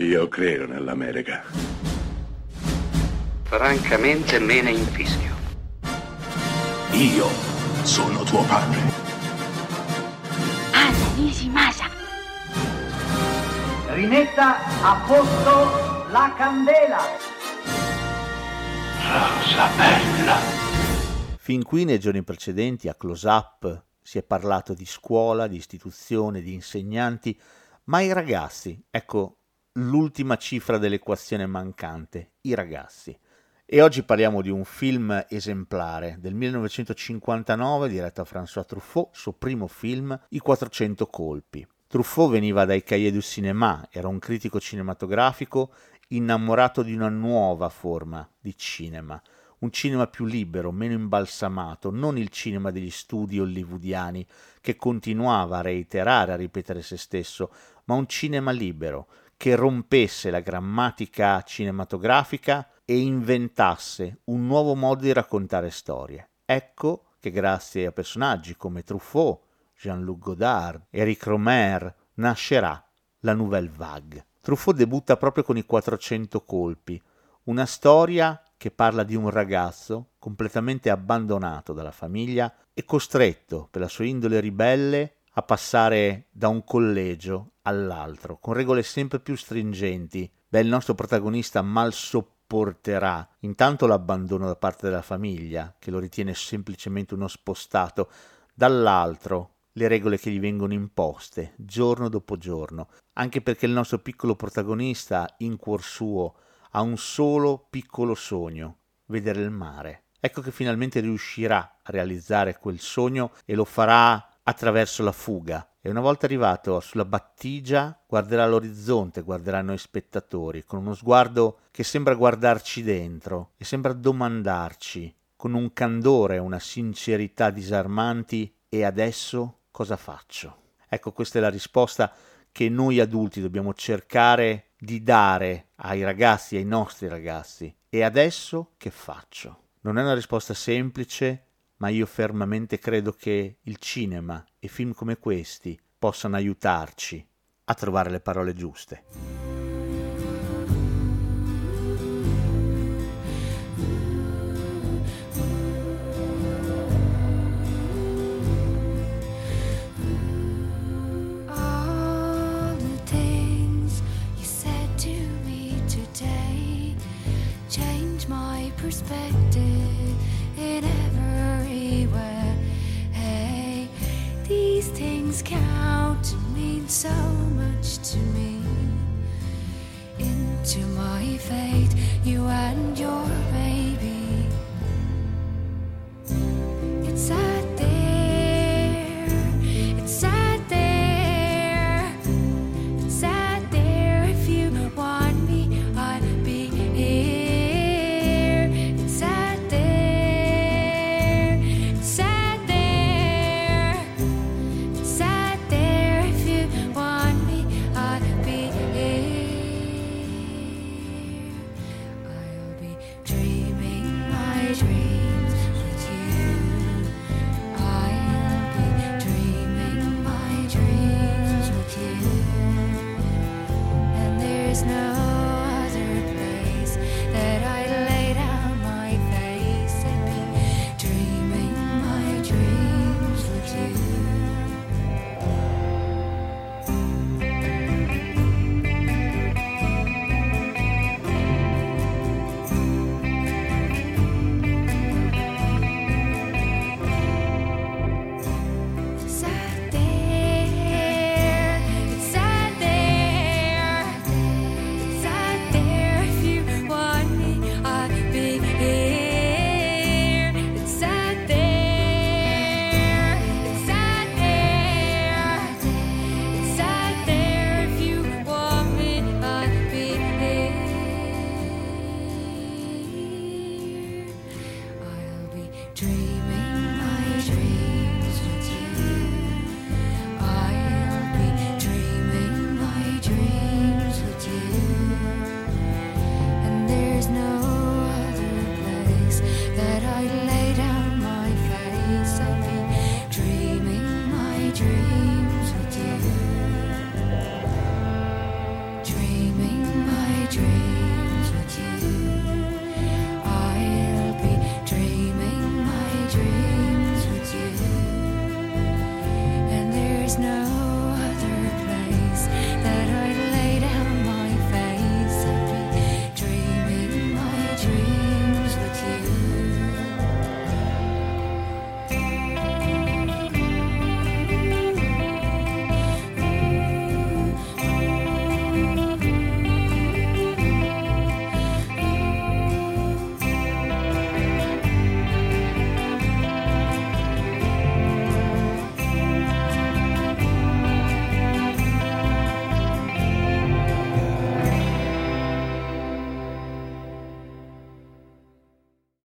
Io credo nell'America. Francamente me ne infischio. Io sono tuo padre. Anna Nishimasa. Rimetta a posto la candela. Rosa bella. Fin qui nei giorni precedenti a Close Up si è parlato di scuola, di istituzione, di insegnanti, ma i ragazzi, ecco l'ultima cifra dell'equazione mancante, i ragazzi. E oggi parliamo di un film esemplare del 1959 diretto da François Truffaut, suo primo film, I 400 colpi. Truffaut veniva dai Cahiers du Cinéma, era un critico cinematografico innamorato di una nuova forma di cinema, un cinema più libero, meno imbalsamato, non il cinema degli studi hollywoodiani che continuava a reiterare, a ripetere se stesso, ma un cinema libero che rompesse la grammatica cinematografica e inventasse un nuovo modo di raccontare storie. Ecco che grazie a personaggi come Truffaut, Jean-Luc Godard, Eric Romer nascerà la Nouvelle Vague. Truffaut debutta proprio con i 400 colpi, una storia che parla di un ragazzo completamente abbandonato dalla famiglia e costretto per la sua indole ribelle a passare da un collegio all'altro, con regole sempre più stringenti. Beh, il nostro protagonista mal sopporta porterà intanto l'abbandono da parte della famiglia, che lo ritiene semplicemente uno spostato, dall'altro le regole che gli vengono imposte giorno dopo giorno, anche perché il nostro piccolo protagonista in cuor suo ha un solo piccolo sogno, vedere il mare. Ecco che finalmente riuscirà a realizzare quel sogno e lo farà attraverso la fuga, e una volta arrivato sulla battigia guarderà l'orizzonte, guarderà noi spettatori, con uno sguardo che sembra guardarci dentro e sembra domandarci, con un candore una sincerità disarmanti, e adesso cosa faccio? Ecco, questa è la risposta che noi adulti dobbiamo cercare di dare ai ragazzi, ai nostri ragazzi. E adesso che faccio? Non è una risposta semplice, ma io fermamente credo che il cinema e film come questi possano aiutarci a trovare le parole giuste. perspective in Hey, these things count and mean so much to me. Into my fate, you and your baby. dream.